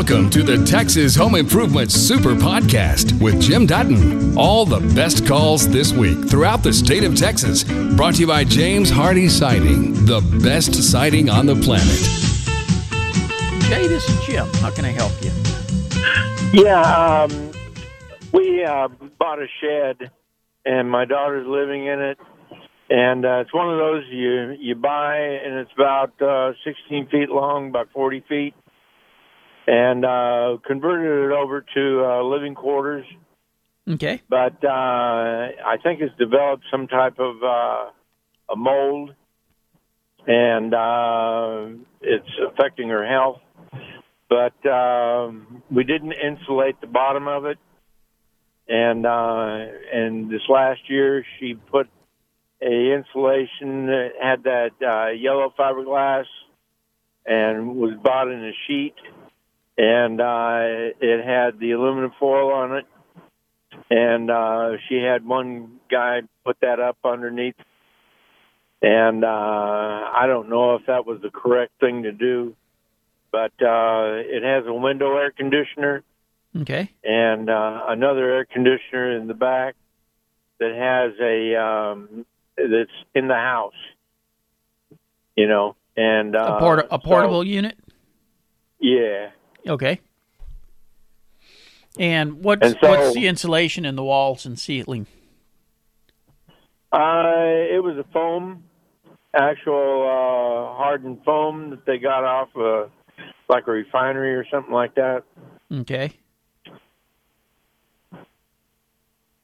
Welcome to the Texas Home Improvement Super Podcast with Jim Dutton. All the best calls this week throughout the state of Texas. Brought to you by James Hardie Siding, the best siding on the planet. Jay, this is Jim. How can I help you? Yeah, um, we uh, bought a shed, and my daughter's living in it. And uh, it's one of those you you buy, and it's about uh, 16 feet long, about 40 feet, and uh, converted it over to uh, living quarters. Okay. But uh, I think it's developed some type of uh, a mold, and uh, it's affecting her health. But um, we didn't insulate the bottom of it, and uh, and this last year she put a insulation that had that uh, yellow fiberglass and was bought in a sheet and uh, it had the aluminum foil on it and uh, she had one guy put that up underneath and uh, I don't know if that was the correct thing to do but uh, it has a window air conditioner Okay. and uh, another air conditioner in the back that has a um, that's in the house. You know, and uh, a, port- a so- portable unit? yeah, Okay. And what's And so- what's the insulation in the walls and ceiling? uh, it was a foam, actual uh, hardened foam that they got off uh, like a refinery or something like that. Okay.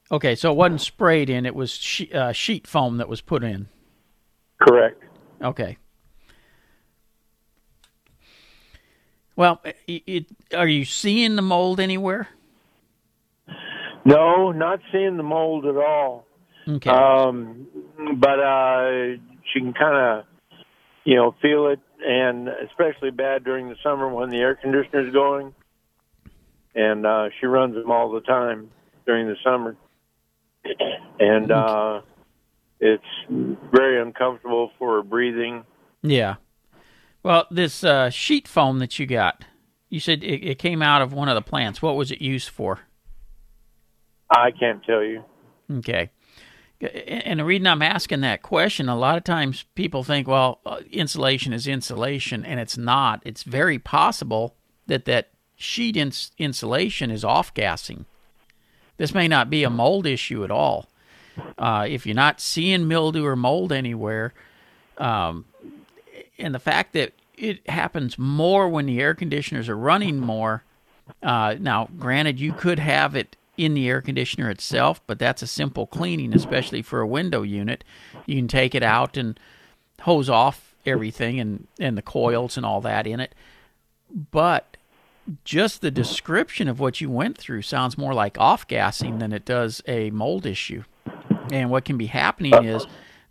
Okay, so it wasn't sprayed in; it was she- uh, sheet foam that was put in. Correct. Okay. Well, it, it, are you seeing the mold anywhere? No, not seeing the mold at all. Okay. Um, but uh, she can kind of, you know, feel it, and especially bad during the summer when the air conditioner's going. And uh, she runs them all the time during the summer, and uh, it's very uncomfortable for her breathing. Yeah. Well, this uh, sheet foam that you got, you said it, it came out of one of the plants. What was it used for? I can't tell you. Okay. And the reason I'm asking that question, a lot of times people think, well, uh, insulation is insulation, and it's not. It's very possible that that sheet ins- insulation is off gassing. This may not be a mold issue at all. Uh, if you're not seeing mildew or mold anywhere, um, and the fact that it happens more when the air conditioners are running more. Uh, now, granted, you could have it in the air conditioner itself, but that's a simple cleaning, especially for a window unit. You can take it out and hose off everything and, and the coils and all that in it. But just the description of what you went through sounds more like off gassing than it does a mold issue. And what can be happening is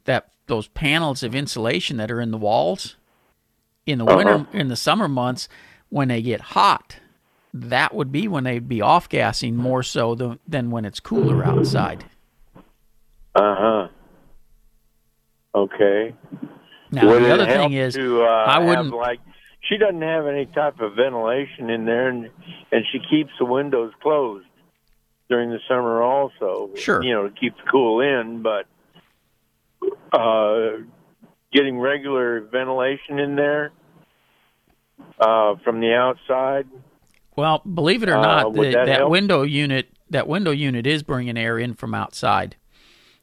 that those panels of insulation that are in the walls in the winter in the summer months when they get hot that would be when they'd be off gassing more so than, than when it's cooler outside Uh huh. Okay. now Would the other thing is to, uh, I wouldn't like she doesn't have any type of ventilation in there, and and she keeps the windows closed during the summer also. Sure. you know to keep the cool in, but uh, getting regular ventilation in there uh, from the outside. well believe it or Uh, not would the, that that window unit that window unit is bringing air in from outside.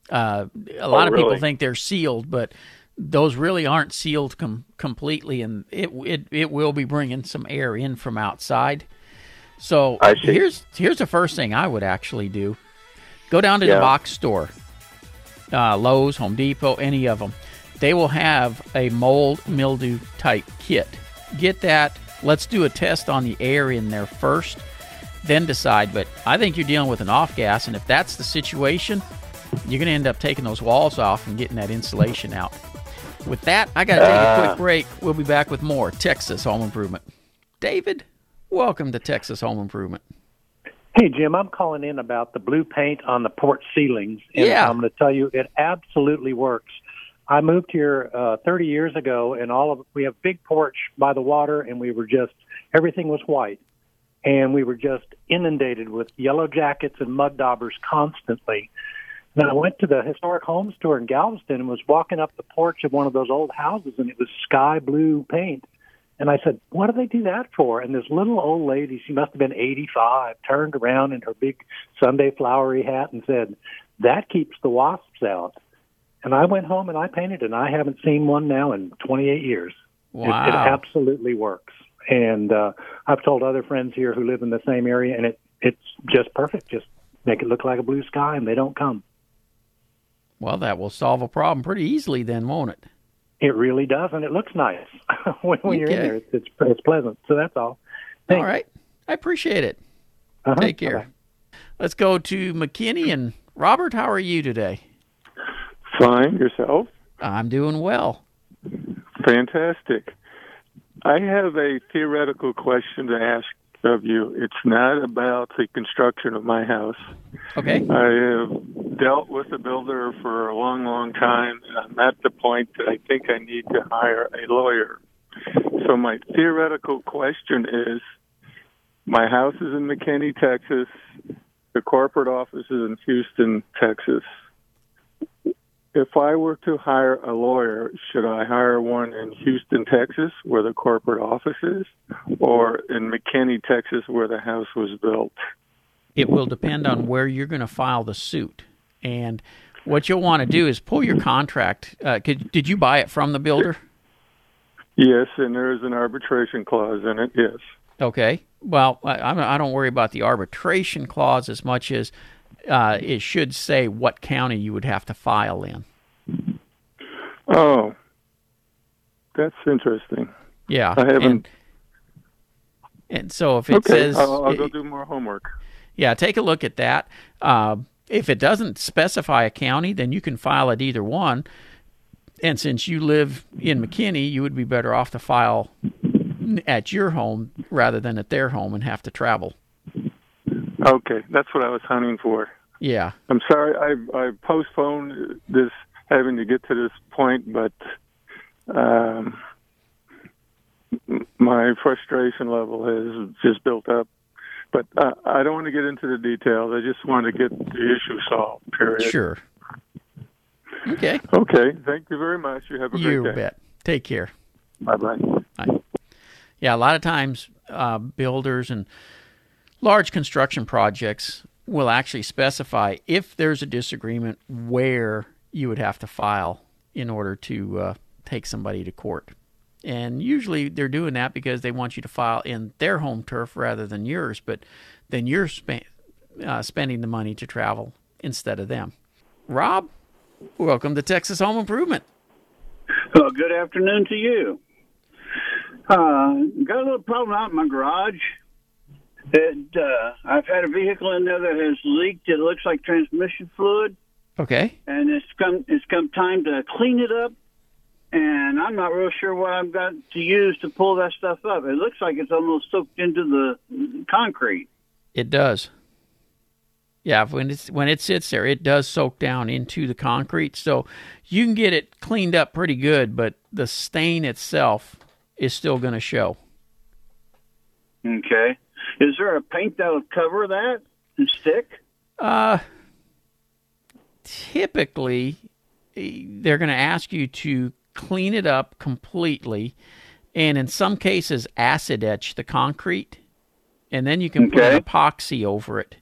Uh, a lot of people Oh, think they're sealed but those really aren't sealed com- completely and it, it it will be bringing some air in from outside. So here's here's the first thing I would actually do. Go down to Yeah. the box store uh, Lowe's, Home Depot, any of them. They will have a mold mildew type kit. Get that. Let's do a test on the air in there first, then decide. But I think you're dealing with an off gas, and if that's the situation, you're going to end up taking those walls off and getting that insulation out. With that, I got to take a quick break. We'll be back with more Texas Home Improvement. David, welcome to Texas Home Improvement. Hey, Jim, I'm calling in about the blue paint on the porch ceilings. And Yeah. I'm going to tell you, it absolutely works. I moved here uh, 30 years ago, and all of we have big porch by the water, and we were just everything was white. and we were just inundated with yellow jackets and mud daubers constantly. And I went to the historic home store in Galveston and was walking up the porch of one of those old houses, and it was sky blue paint. And I said, "What do they do that for?" And this little old lady, she must have been 85, turned around in her big Sunday flowery hat and said, "That keeps the wasps out." And I went home and I painted, and I haven't seen one now in 28 years. Wow. It, it absolutely works. And uh, I've told other friends here who live in the same area, and it it's just perfect. Just make it look like a blue sky, and they don't come. Well, that will solve a problem pretty easily, then, won't it? It really does, and it looks nice when, when you're in there. It's, it's it's pleasant. So that's all. Thanks. All right. I appreciate it. Uh-huh. Take care. Bye-bye. Let's go to McKinney and Robert. How are you today? Fine. Yourself? I'm doing well. Fantastic. I have a theoretical question to ask of you. It's not about the construction of my house. Okay. I have dealt with a builder for a long, long time, and I'm at the point that I think I need to hire a lawyer. So my theoretical question is my house is in McKinney, Texas. The corporate office is in Houston, Texas. If I were to hire a lawyer, should I hire one in Houston, Texas, where the corporate office is, or in McKinney, Texas, where the house was built? It will depend on where you're going to file the suit. And what you'll want to do is pull your contract. Uh, could, did you buy it from the builder? Yes, and there is an arbitration clause in it. Yes. Okay. Well, I, I don't worry about the arbitration clause as much as uh, it should say what county you would have to file in. Oh, that's interesting. Yeah. I haven't- And, and so if it okay, says, I'll, I'll go do more homework. yeah, take a look at that. Uh, if it doesn't specify a county, then you can file at either one. And since you live in McKinney, you would be better off to file at your home rather than at their home and have to travel. Okay, that's what I was hunting for. Yeah. I'm sorry, I I postponed this having to get to this point, but um, my frustration level has just built up. But uh, I don't want to get into the details. I just want to get the issue solved. Period. Sure. Okay. Okay. Thank you very much. You have a You great day. You bet. Take care. Bye bye. Bye. Yeah, a lot of times uh, builders and large construction projects will actually specify if there's a disagreement where you would have to file in order to uh, take somebody to court. And usually they're doing that because they want you to file in their home turf rather than yours, but then you're spe- uh, spending the money to travel instead of them. Rob, welcome to Texas Home Improvement. Well, good afternoon to you. Uh, got a little problem out in my garage. It, uh, I've had a vehicle in there that has leaked. It looks like transmission fluid, Okay. and it's come it's come time to clean it up. And I'm not real sure what I've got to use to pull that stuff up. It looks like it's almost soaked into the concrete. It does. Yeah, when it's when it sits there, it does soak down into the concrete. So you can get it cleaned up pretty good, but the stain itself is still going to show. Okay. Is there a paint that'll cover that and stick? Uh, typically, eh, they're going to ask you to clean it up completely, and in some cases, acid etch the concrete, and then you can put Okay. an epoxy over it.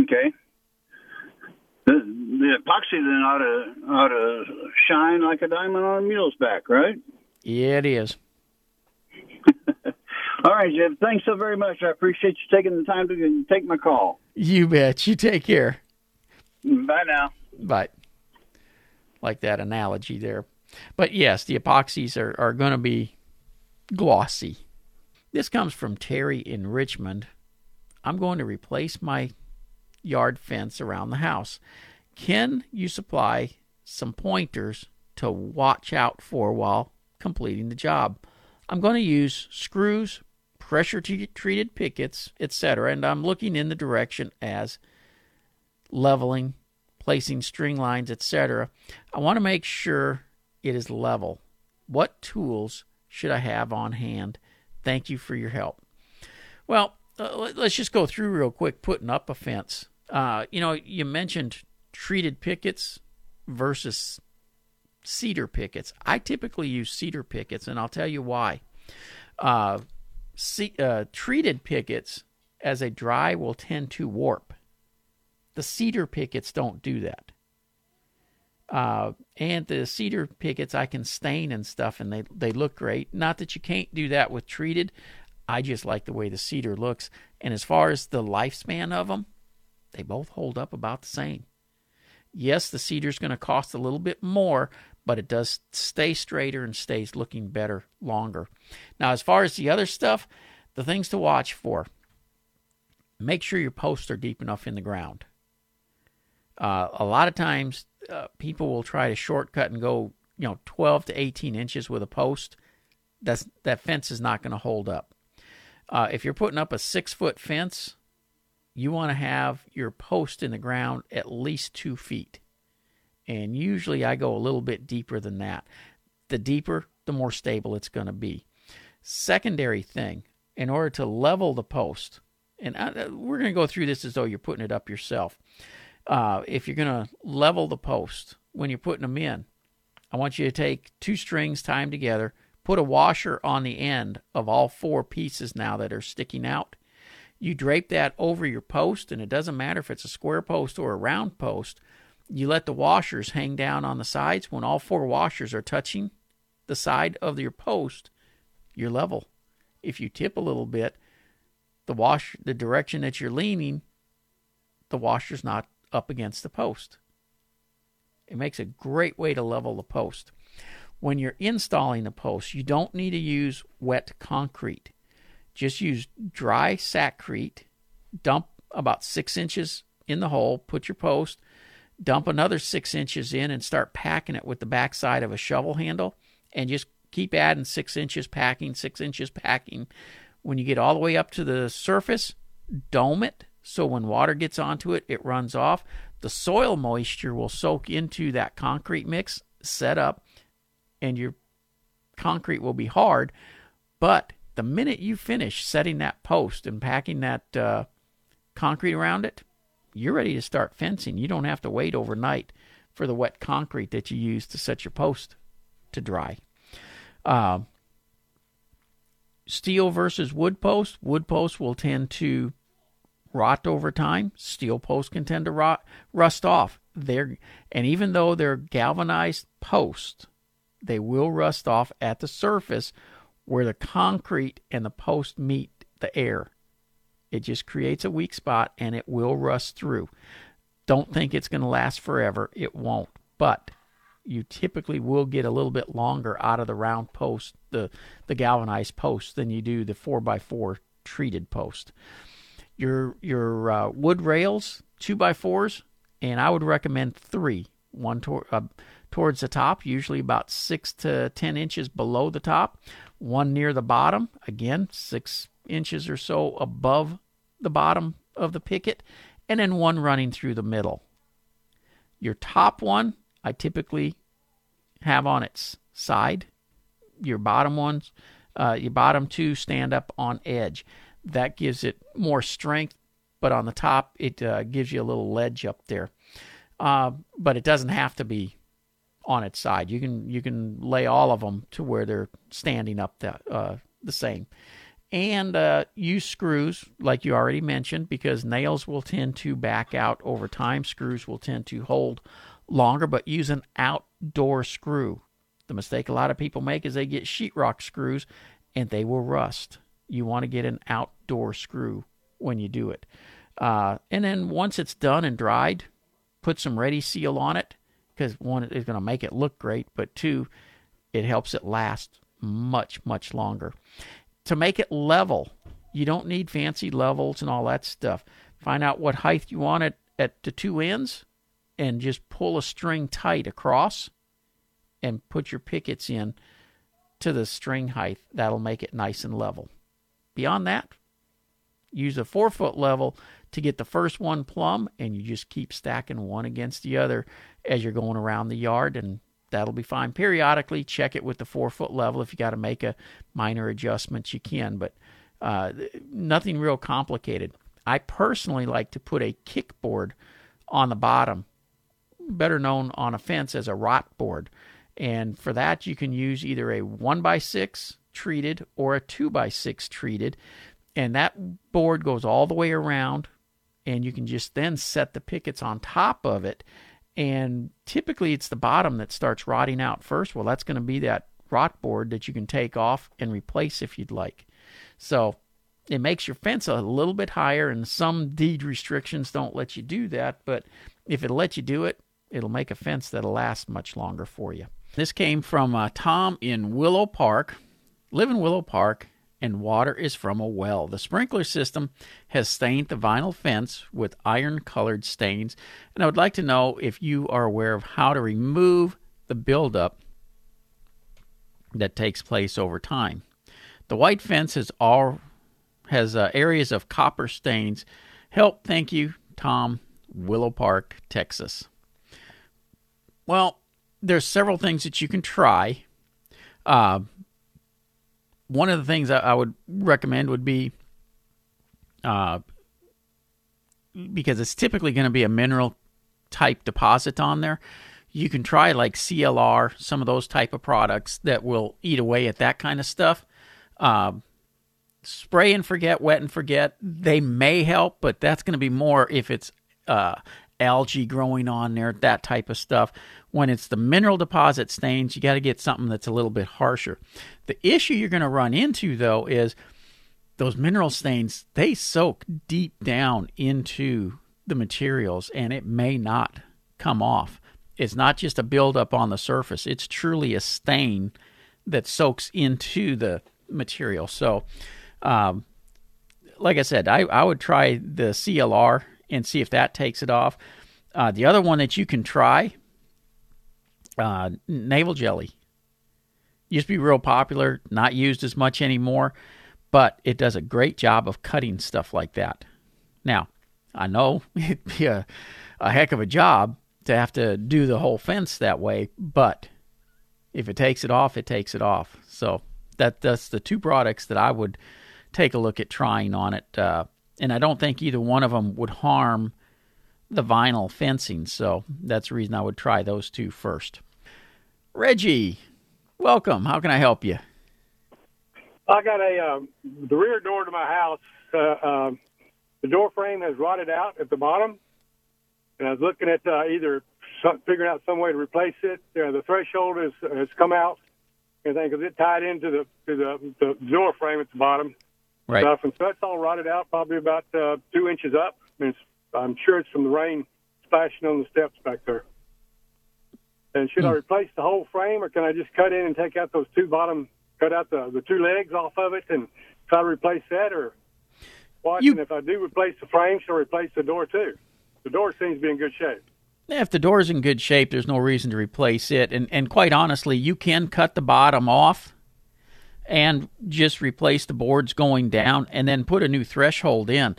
Okay. The, the epoxy then ought to ought to shine like a diamond on a mule's back, right? Yeah, it is. All right, Jim. Thanks so very much. I appreciate you taking the time to take my call. You bet. You take care. Bye now. Bye. like that analogy there. But yes, the epoxies are, are going to be glossy. This comes from Terry in Richmond. I'm going to replace my yard fence around the house. Can you supply some pointers to watch out for while completing the job? I'm going to use screws, pressure treated pickets, etc., and I'm looking in the direction as leveling, placing string lines, etc. I want to make sure it is level. What tools should I have on hand? Thank you for your help. Well, uh, let- let's just go through real quick putting up a fence. Uh, you know, you mentioned treated pickets versus cedar pickets. I typically use cedar pickets, and I'll tell you why. Uh, ce- uh, treated pickets, as a dry, will tend to warp. The cedar pickets don't do that. Uh, and the cedar pickets I can stain and stuff, and they they look great. Not that you can't do that with treated. I just like the way the cedar looks. And as far as the lifespan of them, they both hold up about the same. Yes, the cedar's going to cost a little bit more, but it does stay straighter and stays looking better longer. Now, as far as the other stuff, the things to watch for make sure your posts are deep enough in the ground. Uh, a lot of times, uh, people will try to shortcut and go, you know, 12 to 18 inches with a post. That's that fence is not going to hold up. Uh, if you're putting up a six foot fence, you want to have your post in the ground at least two feet. And usually I go a little bit deeper than that. The deeper, the more stable it's going to be. Secondary thing, in order to level the post, and I, we're going to go through this as though you're putting it up yourself. Uh, if you're going to level the post when you're putting them in, I want you to take two strings, tie them together, put a washer on the end of all four pieces now that are sticking out. You drape that over your post, and it doesn't matter if it's a square post or a round post. You let the washers hang down on the sides. When all four washers are touching the side of your post, you're level. If you tip a little bit, the wash the direction that you're leaning, the washer's not up against the post. It makes a great way to level the post. When you're installing the post, you don't need to use wet concrete. Just use dry Sakrete, dump about six inches in the hole, put your post, dump another six inches in, and start packing it with the backside of a shovel handle, and just keep adding six inches packing, six inches packing. When you get all the way up to the surface, dome it so when water gets onto it, it runs off. The soil moisture will soak into that concrete mix, set up, and your concrete will be hard. But the minute you finish setting that post and packing that uh, concrete around it, you're ready to start fencing. You don't have to wait overnight for the wet concrete that you use to set your post to dry. Uh, steel versus wood post. Wood posts will tend to rot over time. Steel posts can tend to rot, rust off. They're, and even though they're galvanized posts, they will rust off at the surface where the concrete and the post meet the air. It just creates a weak spot and it will rust through. Don't think it's going to last forever. It won't. But you typically will get a little bit longer out of the round post, the, the galvanized post, than you do the 4x4 treated post. Your, your uh, wood rails, 2x4s, and I would recommend three. One tor- uh, towards the top, usually about 6 to 10 inches below the top. One near the bottom, again, 6 inches or so above the bottom of the picket, and then one running through the middle. Your top one, I typically have on its side. Your bottom ones, uh, your bottom two stand up on edge. That gives it more strength, but on the top, it uh, gives you a little ledge up there. Uh, but it doesn't have to be on its side. You can you can lay all of them to where they're standing up the uh, the same and uh, use screws like you already mentioned because nails will tend to back out over time. Screws will tend to hold longer but use an outdoor screw. The mistake a lot of people make is they get sheetrock screws and they will rust. You want to get an outdoor screw when you do it. Uh, and then once it's done and dried put some ready seal on it because one is going to make it look great but two it helps it last much much longer to make it level. You don't need fancy levels and all that stuff. Find out what height you want it at the two ends and just pull a string tight across and put your pickets in to the string height. That'll make it nice and level. Beyond that, use a four foot level to get the first one plumb, and you just keep stacking one against the other as you're going around the yard, and that'll be fine. Periodically, check it with the four foot level. If you got to make a minor adjustment, you can. But Uh, nothing real complicated. I personally like to put a kickboard on the bottom, better known on a fence as a rot board. And for that, you can use either a 1x6 treated or a 2x6 treated. And that board goes all the way around, and you can just then set the pickets on top of it. And typically, it's the bottom that starts rotting out first. Well, that's going to be that rot board that you can take off and replace if you'd like. So it makes your fence a little bit higher, and some deed restrictions don't let you do that. But if it'll let you do it, it'll make a fence that'll last much longer for you. This came from uh, Tom in Willow Park. Live in Willow Park, and water is from a well. The sprinkler system has stained the vinyl fence with iron colored stains, and I would like to know if you are aware of how to remove the buildup that takes place over time. The white fence has all has uh, areas of copper stains. Help, thank you, Tom, Willow Park, Texas. Well, there's several things that you can try. Uh, one of the things I, I would recommend would be uh, because it's typically going to be a mineral type deposit on there. You can try like CLR, some of those type of products that will eat away at that kind of stuff. Uh, spray and forget, wet and forget, they may help, but that's going to be more if it's uh, algae growing on there, that type of stuff. When it's the mineral deposit stains, you got to get something that's a little bit harsher. The issue you're going to run into, though, is those mineral stains, they soak deep down into the materials and it may not come off. It's not just a buildup on the surface, it's truly a stain that soaks into the material. So, um, like I said, I, I would try the CLR and see if that takes it off. Uh, the other one that you can try, uh, naval jelly. Used to be real popular, not used as much anymore, but it does a great job of cutting stuff like that. Now, I know it'd be a, a heck of a job to have to do the whole fence that way, but if it takes it off, it takes it off. So that that's the two products that I would take a look at trying on it. Uh, and I don't think either one of them would harm the vinyl fencing. So that's the reason I would try those two first. Reggie, welcome. How can I help you? I got a um, the rear door to my house. Uh, um, the door frame has rotted out at the bottom, and I was looking at uh, either some, figuring out some way to replace it. Uh, the threshold has has come out, and think it tied into the to the, the door frame at the bottom. Right. Stuff, and so it's all rotted out, probably about uh, two inches up. I mean, it's, I'm sure it's from the rain splashing on the steps back there. And should I hmm. replace the whole frame, or can I just cut in and take out those two bottom, cut out the the two legs off of it, and try to replace that, or what? You- And if I do replace the frame, should I replace the door too? The door seems to be in good shape. If the door's in good shape, there's no reason to replace it. And and quite honestly, you can cut the bottom off and just replace the boards going down and then put a new threshold in.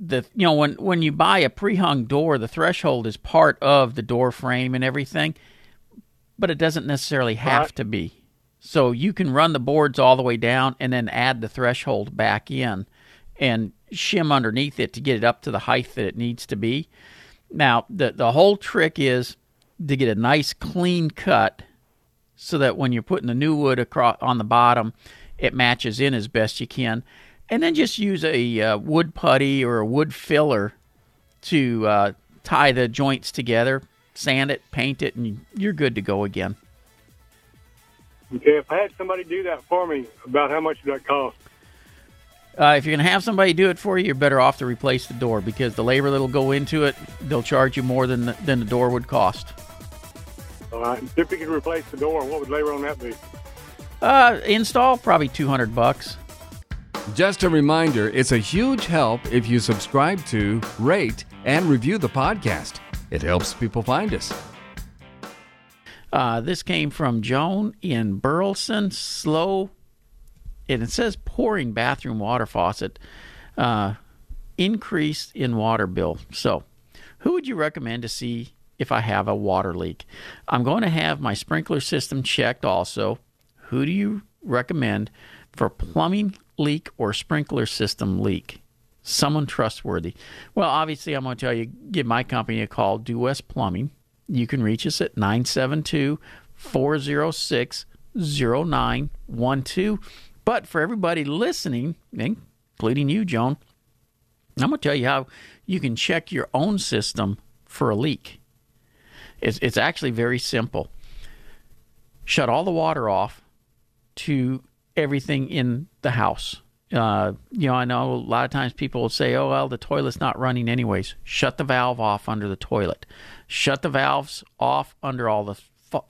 The you know when when you buy a pre-hung door, the threshold is part of the door frame and everything, but it doesn't necessarily have Right. to be. So you can run the boards all the way down and then add the threshold back in and shim underneath it to get it up to the height that it needs to be. Now, the the whole trick is to get a nice clean cut so that when you're putting the new wood across on the bottom, it matches in as best you can. And then just use a uh, wood putty or a wood filler to uh, tie the joints together, sand it, paint it, and you're good to go again. Okay, if I had somebody do that for me, about how much would that cost? Uh, if you're going to have somebody do it for you, you're better off to replace the door because the labor that'll go into it, they'll charge you more than the, than the door would cost. All right, if we could replace the door, what would labor on that be? Uh, install probably 200 bucks. Just a reminder it's a huge help if you subscribe to, rate, and review the podcast. It helps people find us. Uh, this came from Joan in Burleson. Slow, and it says pouring bathroom water faucet. Uh, increase in water bill. So, who would you recommend to see if I have a water leak? I'm going to have my sprinkler system checked also. Who do you recommend? for plumbing leak or sprinkler system leak. Someone trustworthy. Well, obviously, I'm going to tell you, give my company a call, Due West Plumbing. You can reach us at 972 406 0912. But for everybody listening, including you, Joan, I'm going to tell you how you can check your own system for a leak. It's, it's actually very simple. Shut all the water off to everything in the house. Uh, you know, I know a lot of times people will say, oh, well, the toilet's not running anyways. Shut the valve off under the toilet. Shut the valves off under all the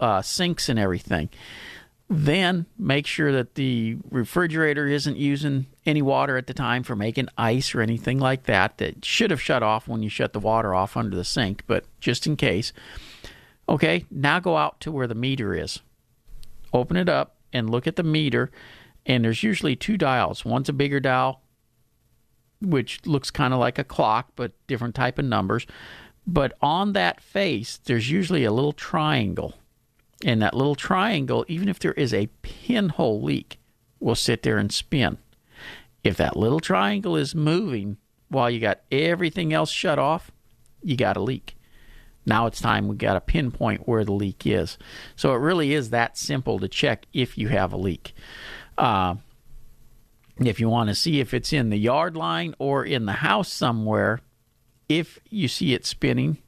uh, sinks and everything. Then make sure that the refrigerator isn't using any water at the time for making ice or anything like that. That should have shut off when you shut the water off under the sink, but just in case. Okay, now go out to where the meter is. Open it up and look at the meter, and there's usually two dials. One's a bigger dial, which looks kind of like a clock, but different type of numbers. But on that face, there's usually a little triangle and that little triangle, even if there is a pinhole leak, will sit there and spin. If that little triangle is moving while you got everything else shut off, you got a leak. Now it's time we got to pinpoint where the leak is. So it really is that simple to check if you have a leak. Uh, if you want to see if it's in the yard line or in the house somewhere, if you see it spinning,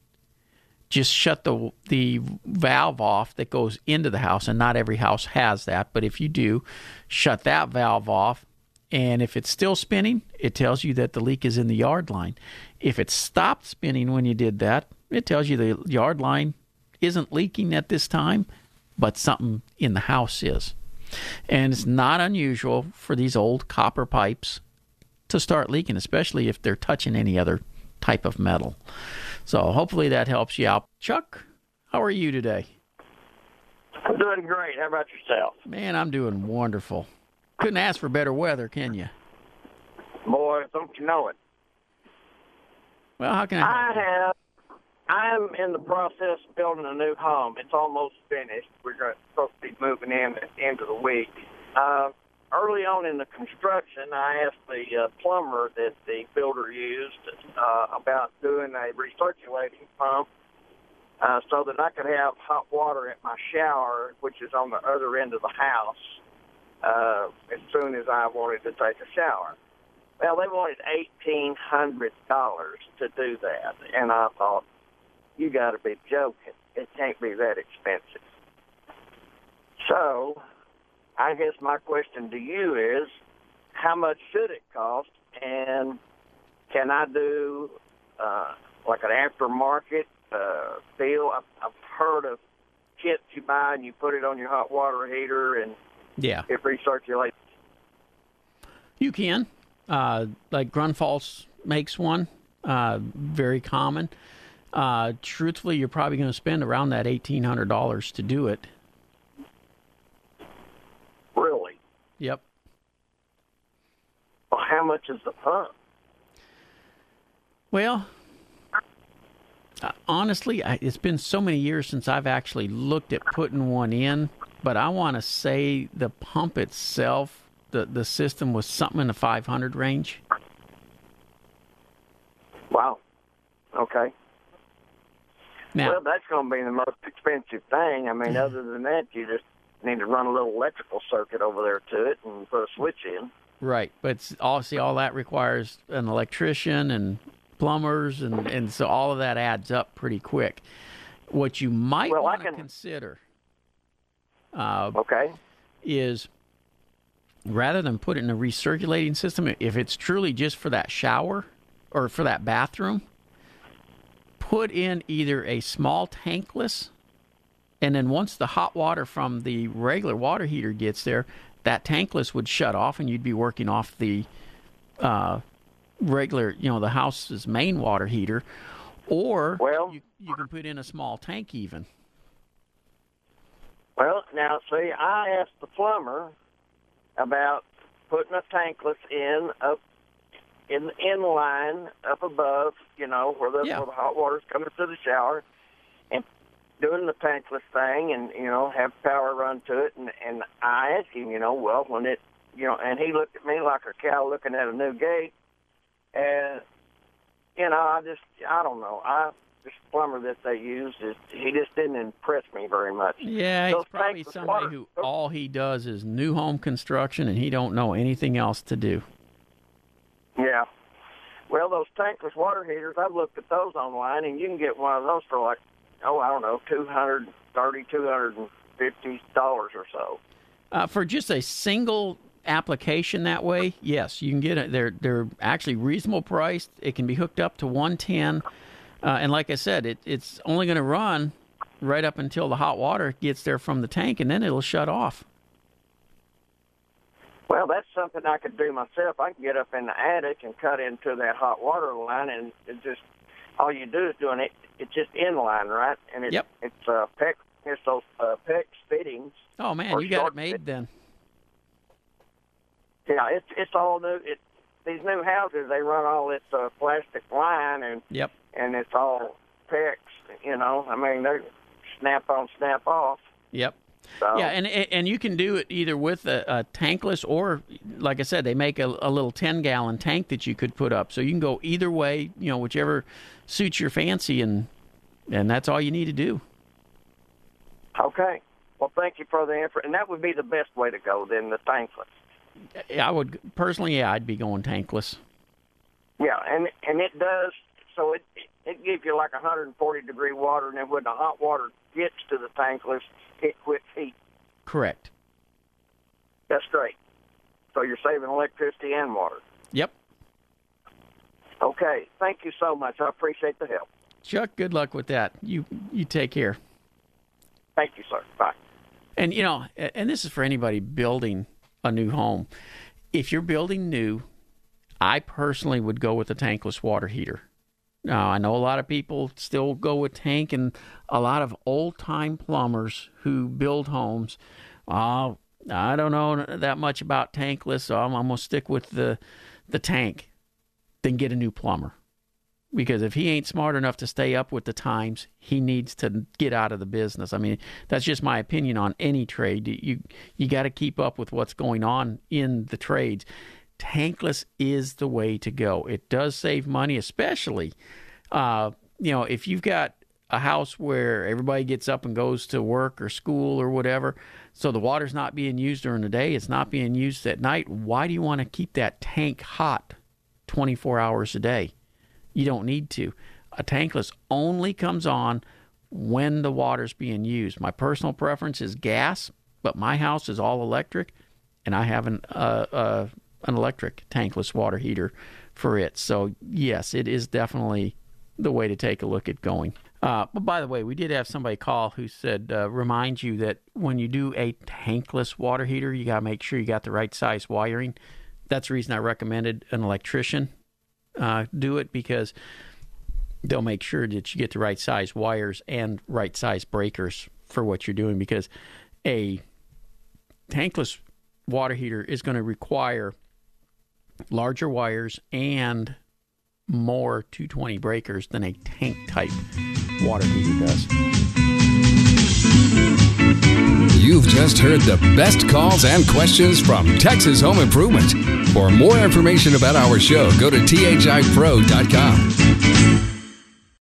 just shut the the valve off that goes into the house and not every house has that but if you do shut that valve off and if it's still spinning it tells you that the leak is in the yard line if it stopped spinning when you did that it tells you the yard line isn't leaking at this time but something in the house is and it's not unusual for these old copper pipes to start leaking especially if they're touching any other type of metal so hopefully that helps you out. Chuck, how are you today? I'm doing great. How about yourself? Man, I'm doing wonderful. Couldn't ask for better weather, can you? Boy, don't you know it? Well, how can I? I have. I'm in the process of building a new home. It's almost finished. We're supposed to be moving in at the end of the week. Uh, early on in the construction, I asked the uh, plumber that the builder used uh, about doing a recirculating pump uh, so that I could have hot water at my shower, which is on the other end of the house, uh, as soon as I wanted to take a shower. Well, they wanted eighteen hundred dollars to do that, and I thought, you got to be joking! It can't be that expensive. So I guess my question to you is, how much should it cost, and can I do uh, like an aftermarket uh, deal? I've, I've heard of kits you buy and you put it on your hot water heater and yeah, it recirculates. You can, uh, like Grundfos makes one, uh, very common. Uh, truthfully, you're probably going to spend around that eighteen hundred dollars to do it. Really? Yep. Well, how much is the pump? Well, uh, honestly, I, it's been so many years since I've actually looked at putting one in, but I want to say the pump itself, the the system was something in the 500 range. Wow. Okay. Now, well, that's going to be the most expensive thing. I mean, other than that, you just need to run a little electrical circuit over there to it and put a switch in. Right, but see all that requires an electrician and plumbers, and and so all of that adds up pretty quick. What you might well, want to consider, uh, okay, is rather than put it in a recirculating system, if it's truly just for that shower or for that bathroom, put in either a small tankless and then once the hot water from the regular water heater gets there, that tankless would shut off, and you'd be working off the uh, regular, you know, the house's main water heater. Or well, you, you can put in a small tank even. Well, now see, I asked the plumber about putting a tankless in up in in line up above, you know, where the, yeah. where the hot water's coming to the shower, and doing the tankless thing and you know have power run to it and and I asked him you know well when it you know, and he looked at me like a cow looking at a new gate. And you know, I just I don't know. I this plumber that they used is he just didn't impress me very much. Yeah, Those he's probably somebody water- who all he does is new home construction and he don't know anything else to do. Tankless water heaters, I've looked at those online, and you can get one of those for like, oh, I don't know, two hundred thirty, two hundred and fifty dollars or so. Uh, for just a single application that way, yes, you can get it. They're they're actually reasonable priced. It can be hooked up to 110, uh, and like I said, it, it's only going to run right up until the hot water gets there from the tank, and then it'll shut off. Well, that's something I could do myself. I can get up in the attic and cut into that hot water line, and it just all you do is doing it. It's just inline, right? And it, Yep. it's uh, PEX. It's those uh, PEX fittings. Oh man, you got it made fit. then. Yeah, it's it's all new. It these new houses they run all this uh, plastic line and Yep. and it's all PEX. You know, I mean they're snap on, snap off. Yep. So, Yeah, and and you can do it either with a, a tankless or, like I said, they make a, a little ten gallon tank that you could put up. So you can go either way, you know, whichever suits your fancy, and and that's all you need to do. okay. Well, thank you for the info, and that would be the best way to go then the tankless. I would personally, yeah, I'd be going tankless. Yeah, and and it does. So it it gives you like 140 degree water, and then when the hot water gets to the tankless, it quits heat. Correct. That's great. So you're saving electricity and water. Yep. Okay, thank you so much. I appreciate the help. Chuck, good luck with that. You you take care. Thank you, sir. Bye. And you know, and this is for anybody building a new home. If you're building new, I personally would go with a tankless water heater. Now, I know a lot of people still go with tank, and a lot of old time plumbers who build homes. Oh, I don't know that much about tankless, so I'm, I'm gonna stick with the the tank. Then get a new plumber because if he ain't smart enough to stay up with the times, he needs to get out of the business. I mean, that's just my opinion on any trade. You you got to keep up with what's going on in the trades. Tankless is the way to go. It does save money, especially uh, you know if you've got a house where everybody gets up and goes to work or school or whatever. So the water's not being used during the day, it's not being used at night. Why do you want to keep that tank hot 24 hours a day? You don't need to. A tankless only comes on when the water's being used. My personal preference is gas, but my house is all electric, and I have an uh, uh, an electric tankless water heater for it. So yes, it is definitely the way to take a look at going. Uh, but by the way, we did have somebody call who said uh, remind you that when you do a tankless water heater, you got to make sure you got the right size wiring. That's the reason I recommended an electrician uh, do it because they'll make sure that you get the right size wires and right size breakers for what you're doing because a tankless water heater is going to require larger wires and more 220 breakers than a tank type water heater does. You've just heard the best calls and questions from Texas Home Improvement. For more information about our show, go to thipro.com.